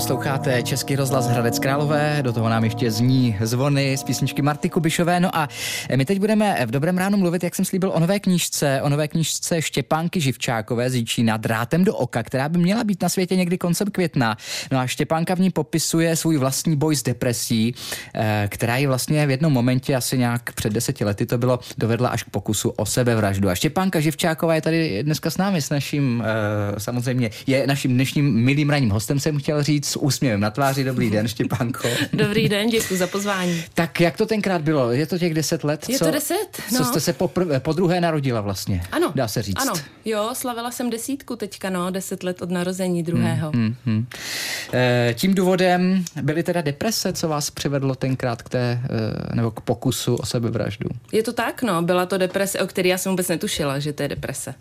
Posloucháte Český rozhlas Hradec Králové, do toho nám ještě zní zvony z písničky Marty Kubišové. No a my teď budeme v Dobrém ránu mluvit, jak jsem slíbil, o nové knížce, o nové knížce Štěpánky Živčákové z nad drátem do oka, která by měla být na světě někdy koncem května. No a Štěpánka v ní popisuje svůj vlastní boj s depresí, eh, která ji vlastně v jednom momentě, asi nějak před deseti lety to bylo, dovedla až k pokusu o sebevraždu. A Štěpánka Živčáková je tady dneska s námi, s naším, eh, samozřejmě, je naším dnešním milým ranním hostem, jsem chtěl říct, s úsměvem na tváři. Dobrý den, Štěpánko. Dobrý den, děkuji za pozvání. Tak jak to tenkrát bylo? Je to těch deset let? Je co, to deset, no. Co jste se poprvé, po druhé narodila vlastně? Ano. Dá se říct. Ano, jo, slavila jsem desítku teďka, no, deset let od narození druhého. Hmm, hmm, hmm. E, tím důvodem byly teda deprese, co vás přivedlo tenkrát k té, e, nebo k pokusu o sebevraždu? Je to tak, no, byla to deprese, o které já jsem vůbec netušila, že to je deprese.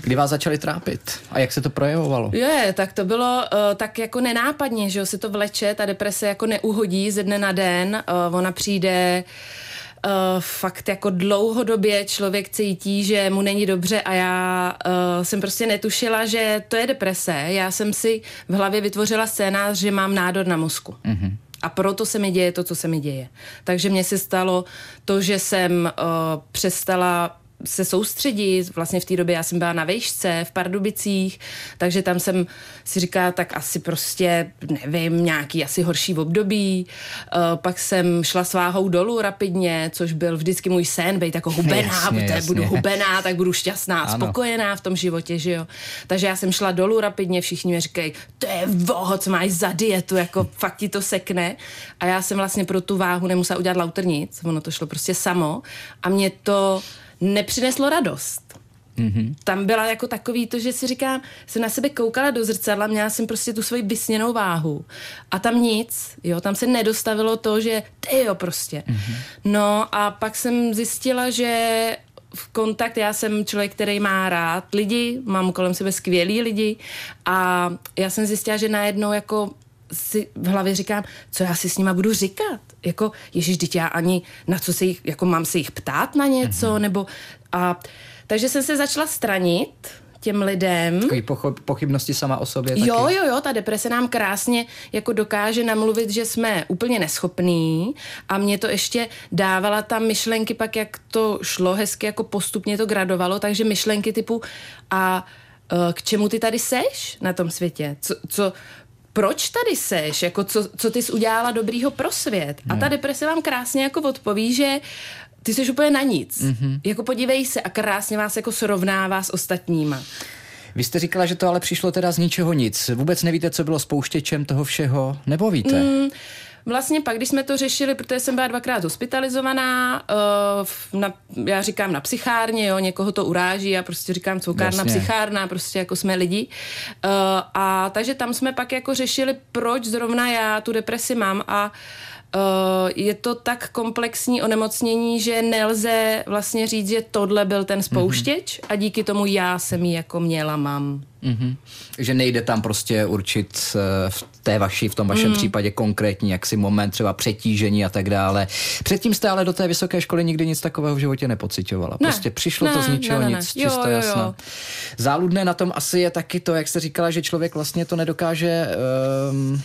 Kdy vás začali trápit a jak se to projevovalo? Je, tak to bylo uh, tak jako nenápadně, že jo, se to vleče, ta deprese jako neuhodí ze dne na den, uh, ona přijde uh, fakt jako dlouhodobě člověk cítí, že mu není dobře a já uh, jsem prostě netušila, že to je deprese. Já jsem si v hlavě vytvořila scénář, že mám nádor na mozku. Mm-hmm. A proto se mi děje to, co se mi děje. Takže mně se stalo to, že jsem uh, přestala se soustředit. Vlastně v té době já jsem byla na vejšce v Pardubicích, takže tam jsem si říkala, tak asi prostě, nevím, nějaký asi horší období. Uh, pak jsem šla s váhou dolů rapidně, což byl vždycky můj sen, být jako hubená, jasně, jasně. budu hubená, tak budu šťastná, ano. spokojená v tom životě, že jo. Takže já jsem šla dolů rapidně, všichni mi říkají, to je voho, co máš za dietu, jako fakt ti to sekne. A já jsem vlastně pro tu váhu nemusela udělat lauter nic, ono to šlo prostě samo. A mě to nepřineslo radost. Mm-hmm. Tam byla jako takový to, že si říkám, jsem na sebe koukala do zrcadla, měla jsem prostě tu svoji vysněnou váhu a tam nic, jo, tam se nedostavilo to, že ty jo prostě. Mm-hmm. No a pak jsem zjistila, že v kontakt, já jsem člověk, který má rád lidi, mám kolem sebe skvělý lidi a já jsem zjistila, že najednou jako si v hlavě říkám, co já si s nima budu říkat. Jako, ježiš, teď já ani na co se jich, jako mám se jich ptát na něco, mm-hmm. nebo a takže jsem se začala stranit těm lidem. Takový pochybnosti sama o sobě taky. Jo, jo, jo, ta deprese nám krásně jako dokáže namluvit, že jsme úplně neschopní a mě to ještě dávala tam myšlenky pak, jak to šlo hezky, jako postupně to gradovalo, takže myšlenky typu a e, k čemu ty tady seš na tom světě? Co, co, proč tady seš, jako co, co ty jsi udělala dobrýho pro svět. A ta deprese vám krásně jako odpoví, že ty jsi úplně na nic. Mm-hmm. Jako podívej se a krásně vás jako srovnává s ostatníma. Vy jste říkala, že to ale přišlo teda z ničeho nic. Vůbec nevíte, co bylo spouštěčem toho všeho, nebo víte? Mm, Vlastně pak, když jsme to řešili, protože jsem byla dvakrát hospitalizovaná, uh, na, já říkám na psychárně, jo, někoho to uráží, a prostě říkám cukárna, psychárna, prostě jako jsme lidi. Uh, a takže tam jsme pak jako řešili, proč zrovna já tu depresi mám a Uh, je to tak komplexní onemocnění, že nelze vlastně říct, že tohle byl ten spouštěč mm-hmm. a díky tomu já jsem ji jako měla, mám. Mm-hmm. Že nejde tam prostě určit uh, v té vaší, v tom vašem mm. případě konkrétní jaksi moment třeba přetížení a tak dále. Předtím jste ale do té vysoké školy nikdy nic takového v životě nepocitovala. Ne. Prostě přišlo ne, to z ničeho ne, ne, nic, ne. čisté jo, jasno. Jo. Záludné na tom asi je taky to, jak jste říkala, že člověk vlastně to nedokáže um, um,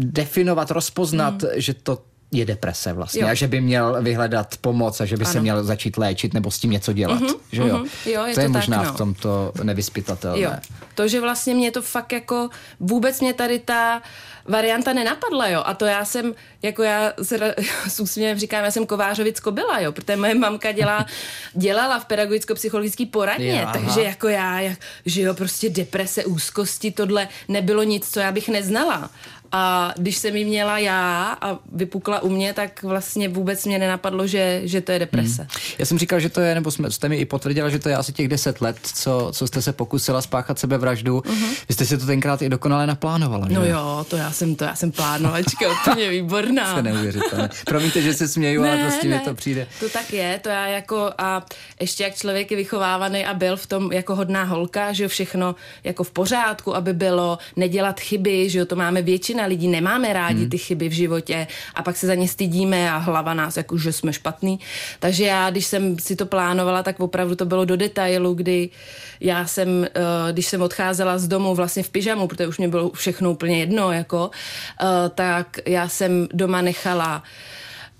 definovat, rozpoznat, mm. že to je deprese vlastně jo. a že by měl vyhledat pomoc a že by ano. se měl začít léčit nebo s tím něco dělat. Mm-hmm, že jo? Mm-hmm, jo je to, to je tak, možná no. v tomto nevyspytatelné. Jo. To, že vlastně mě to fakt jako vůbec mě tady ta varianta nenapadla, jo. A to já jsem, jako já s, s úsměvem říkám, já jsem kovářovic kobila, jo, protože moje mamka dělá, dělala v pedagogicko-psychologické poradně, jo, takže jako já, jak, že jo, prostě deprese, úzkosti, tohle nebylo nic, co já bych neznala. A když jsem ji měla já a vypukla u mě, tak vlastně vůbec mě nenapadlo, že, že to je deprese. Hmm. Já jsem říkal, že to je, nebo jsme, jste mi i potvrdila, že to je asi těch deset let, co, co jste se pokusila spáchat sebevraždu. Uh-huh. Vy jste si to tenkrát i dokonale naplánovala. No že? jo, to já jsem to, já jsem plánovačka, úplně výborná. to neuvěřitelné. Promiňte, že se směju, ne, ale prostě ne, mi to přijde. To tak je, to já jako a ještě jak člověk je vychovávaný a byl v tom jako hodná holka, že jo, všechno jako v pořádku, aby bylo, nedělat chyby, že jo, to máme většina většina lidí nemáme rádi hmm. ty chyby v životě a pak se za ně stydíme a hlava nás jako, že jsme špatný. Takže já, když jsem si to plánovala, tak opravdu to bylo do detailu, kdy já jsem, eh, když jsem odcházela z domu vlastně v pyžamu, protože už mě bylo všechno úplně jedno, jako, eh, tak já jsem doma nechala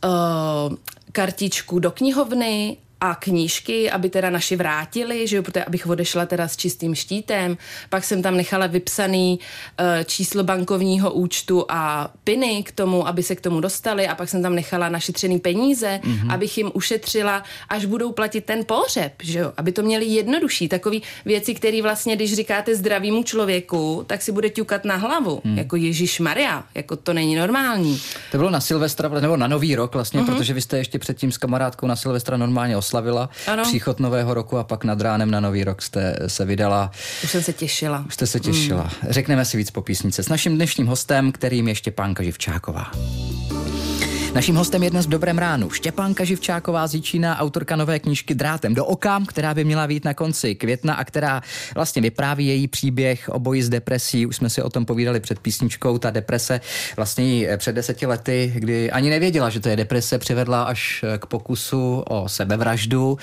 uh, kartičku do knihovny a knížky, aby teda naši vrátili, že jo, protože abych odešla teda s čistým štítem. Pak jsem tam nechala vypsaný uh, číslo bankovního účtu a piny k tomu, aby se k tomu dostali a pak jsem tam nechala našetřený peníze, mm-hmm. abych jim ušetřila, až budou platit ten pohřeb, že jo, aby to měli jednodušší. Takový věci, které vlastně, když říkáte zdravýmu člověku, tak si bude ťukat na hlavu, mm. jako Ježíš Maria, jako to není normální. To bylo na Silvestra, nebo na Nový rok vlastně, mm-hmm. protože vy jste ještě předtím s kamarádkou na Silvestra normálně oslavili oslavila ano. příchod nového roku a pak nad ránem na nový rok jste se vydala. Už jsem se těšila. Už jste se těšila. Mm. Řekneme si víc po písnice s naším dnešním hostem, kterým je Štěpánka Živčáková. Naším hostem je dnes v Dobrém ránu Štěpánka Živčáková z Jíčína, autorka nové knížky Drátem do oka, která by měla být na konci května a která vlastně vypráví její příběh o boji s depresí. Už jsme si o tom povídali před písničkou. Ta deprese vlastně před deseti lety, kdy ani nevěděla, že to je deprese, přivedla až k pokusu o sebevraždu,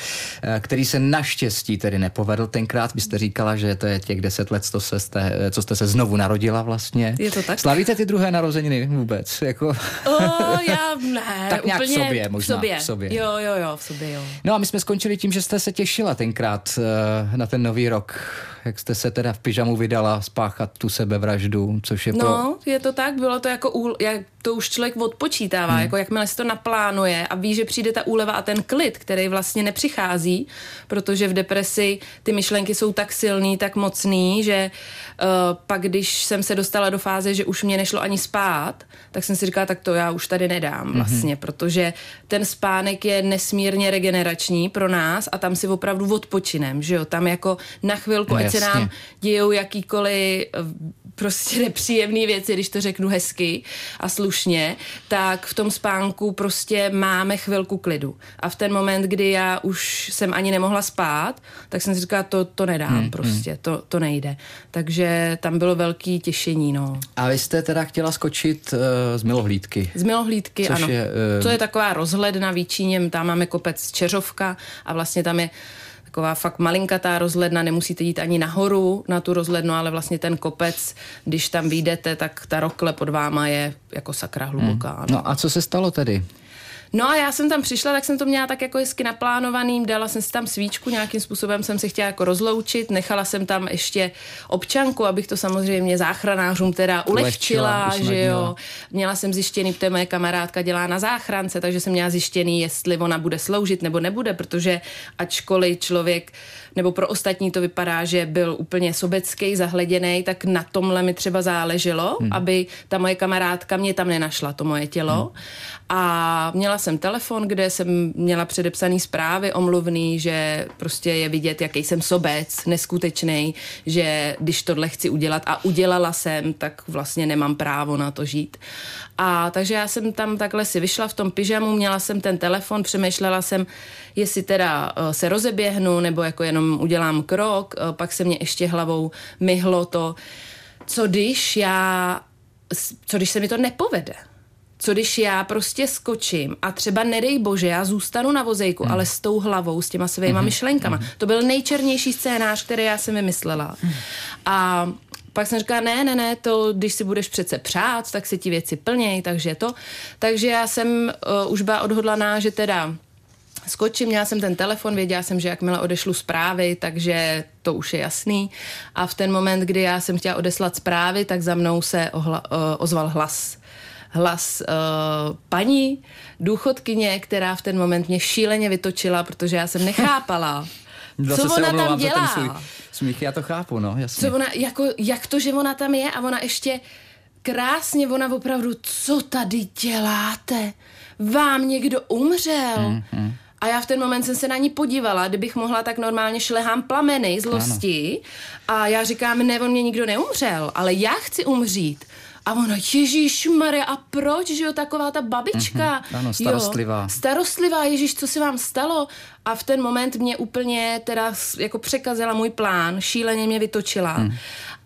který se naštěstí tedy nepovedl tenkrát. Byste říkala, že to je těch deset let, co, se jste, co jste se znovu narodila vlastně. Je to tak? Slavíte ty druhé narozeniny vůbec? Jako... Oh, já ne, tak nějak úplně v sobě možná. V sobě. V sobě. Jo, jo, jo, v sobě, jo. No a my jsme skončili tím, že jste se těšila tenkrát uh, na ten nový rok jak jste se teda v pyžamu vydala spáchat tu sebevraždu, což je no, pro... je to tak, bylo to jako, úl, jak to už člověk odpočítává, hmm. jako jakmile se to naplánuje a ví, že přijde ta úleva a ten klid, který vlastně nepřichází, protože v depresi ty myšlenky jsou tak silný, tak mocný, že uh, pak, když jsem se dostala do fáze, že už mě nešlo ani spát, tak jsem si říkala, tak to já už tady nedám hmm. vlastně, protože ten spánek je nesmírně regenerační pro nás a tam si opravdu odpočinem, že jo, tam jako na chvilku, no, ať se nám dějou jakýkoliv eh, prostě nepříjemné věci, když to řeknu hezky a slušně, tak v tom spánku prostě máme chvilku klidu. A v ten moment, kdy já už jsem ani nemohla spát, tak jsem si říkala, to, to nedám hmm, prostě, hmm. To, to nejde. Takže tam bylo velký těšení, no. A vy jste teda chtěla skočit uh, z Milohlídky. Z Milohlídky, ano. Je, uh... To je taková rozhledna Výčíněm, tam máme kopec Čeřovka a vlastně tam je taková fakt malinkatá rozhledna, nemusíte jít ani nahoru na tu rozhlednu, ale vlastně ten kopec, když tam vyjdete, tak ta rokle pod váma je jako sakra hluboká. Hmm. No a co se stalo tedy? No a já jsem tam přišla, tak jsem to měla tak jako hezky naplánovaný, dala jsem si tam svíčku, nějakým způsobem jsem se chtěla jako rozloučit, nechala jsem tam ještě občanku, abych to samozřejmě záchranářům teda ulehčila, ulehčila že jo. Měla jsem zjištěný, protože moje kamarádka dělá na záchrance, takže jsem měla zjištěný, jestli ona bude sloužit nebo nebude, protože ačkoliv člověk nebo pro ostatní to vypadá, že byl úplně sobecký, zahleděný, tak na tomhle mi třeba záleželo, hmm. aby ta moje kamarádka mě tam nenašla, to moje tělo. Hmm. A měla jsem telefon, kde jsem měla předepsaný zprávy omluvný, že prostě je vidět, jaký jsem sobec, neskutečný, že když tohle chci udělat a udělala jsem, tak vlastně nemám právo na to žít. A takže já jsem tam takhle si vyšla v tom pyžamu, měla jsem ten telefon, přemýšlela jsem, jestli teda uh, se rozeběhnu, nebo jako jenom udělám krok, uh, pak se mě ještě hlavou myhlo to, co když já, co když se mi to nepovede co když já prostě skočím a třeba nedej bože, já zůstanu na vozejku, hmm. ale s tou hlavou, s těma svýma hmm. myšlenkama. Hmm. To byl nejčernější scénář, který já jsem vymyslela. Hmm. A pak jsem říkala, ne, ne, ne, to, když si budeš přece přát, tak si ti věci plněj, takže to. Takže já jsem uh, už byla odhodlaná, že teda skočím, měla jsem ten telefon, věděla jsem, že jakmile odešlu zprávy, takže to už je jasný. A v ten moment, kdy já jsem chtěla odeslat zprávy, tak za mnou se ohla, uh, ozval hlas hlas uh, paní důchodkyně, která v ten moment mě šíleně vytočila, protože já jsem nechápala, co ona tam dělá. Svůj smích, já to chápu, no, jasně. Co ona, jako, jak to, že ona tam je a ona ještě krásně, ona opravdu, co tady děláte? Vám někdo umřel? Mm, mm. A já v ten moment jsem se na ní podívala, kdybych mohla, tak normálně šlehám plameny zlosti. Ano. A já říkám, ne, on mě nikdo neumřel, ale já chci umřít. A ona, Ježíš Maria, a proč, že jo, taková ta babička. Mm-hmm, ano, starostlivá. Jo, starostlivá, Ježíš, co se vám stalo? A v ten moment mě úplně teda jako překazila můj plán, šíleně mě vytočila. Mm.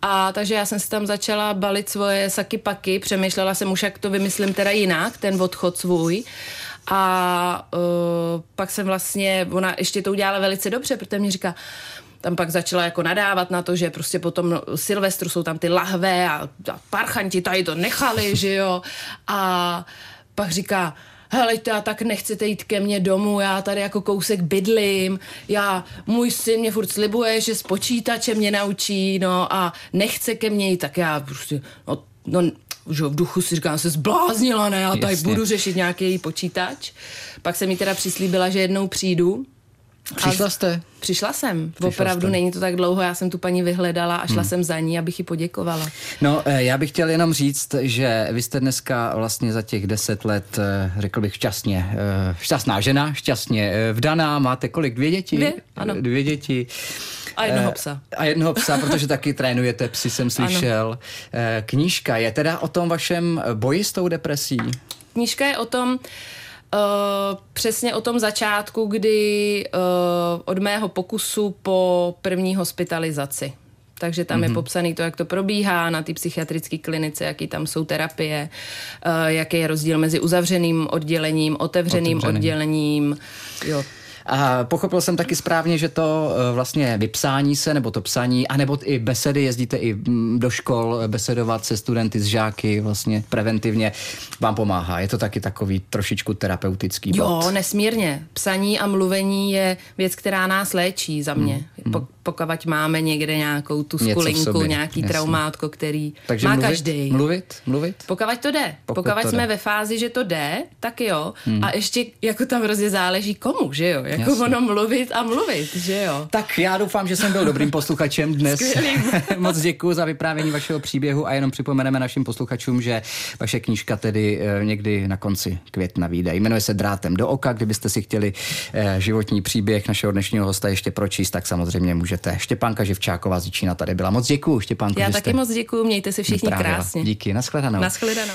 A takže já jsem si tam začala balit svoje saky paky, přemýšlela jsem už, jak to vymyslím teda jinak, ten odchod svůj. A uh, pak jsem vlastně, ona ještě to udělala velice dobře, protože mě říká, tam pak začala jako nadávat na to, že prostě potom Silvestru jsou tam ty lahve a, a parchanti tady to nechali, že jo. A pak říká, hele, já tak nechcete jít ke mně domů, já tady jako kousek bydlím, já, můj syn mě furt slibuje, že s počítačem mě naučí, no a nechce ke mně jít, tak já prostě, no, no že v duchu si říkám, se zbláznila, ne, já tady Jasně. budu řešit nějaký počítač. Pak se mi teda přislíbila, že jednou přijdu, Přišla jste? Přišla jsem. Přišla Opravdu jste. není to tak dlouho. Já jsem tu paní vyhledala a šla hmm. jsem za ní, abych ji poděkovala. No, eh, já bych chtěl jenom říct, že vy jste dneska vlastně za těch deset let, eh, řekl bych šťastně, eh, šťastná žena, šťastně vdaná. Máte kolik? Dvě děti? Dvě, ano. Dvě děti. A jednoho psa. A jednoho psa, protože taky trénujete psy, jsem slyšel. Ano. Knížka je teda o tom vašem boji s tou depresí? Knížka je o tom, Uh, přesně o tom začátku, kdy uh, od mého pokusu po první hospitalizaci. Takže tam mm-hmm. je mhm. popsaný to, jak to probíhá na té psychiatrické klinice, jaký tam jsou terapie, uh, jaký je rozdíl mezi uzavřeným oddělením, otevřeným Otevřený. oddělením. Jo, a pochopil jsem taky správně, že to eh, vlastně vypsání se, nebo to psaní, anebo i besedy, jezdíte i mm, do škol besedovat se studenty, s žáky, vlastně preventivně, vám pomáhá. Je to taky takový trošičku terapeutický bod. Jo, nesmírně. Psaní a mluvení je věc, která nás léčí za mě. Hmm. Po, pokud máme někde nějakou tu skulinku, nějaký Jasně. traumátko, který Takže má mluvit, každý. Mluvit, mluvit? Pokud to jde. Pokud, pokud to jsme jde. ve fázi, že to jde, tak jo. Hmm. A ještě jako tam hrozně záleží komu, že jo? Jako Jasně. ono mluvit a mluvit, že jo? Tak já doufám, že jsem byl dobrým posluchačem dnes. Moc děkuji za vyprávění vašeho příběhu a jenom připomeneme našim posluchačům, že vaše knížka tedy eh, někdy na konci května vyjde. Jmenuje se Drátem do oka, kdybyste si chtěli eh, životní příběh našeho dnešního hosta ještě pročíst, tak samozřejmě můžete. Štěpánka Živčáková z Čína tady byla. Moc děkuji, Štěpánku. Já taky moc děkuji, mějte se všichni krásně. Díky, nashledanou. Nashledanou.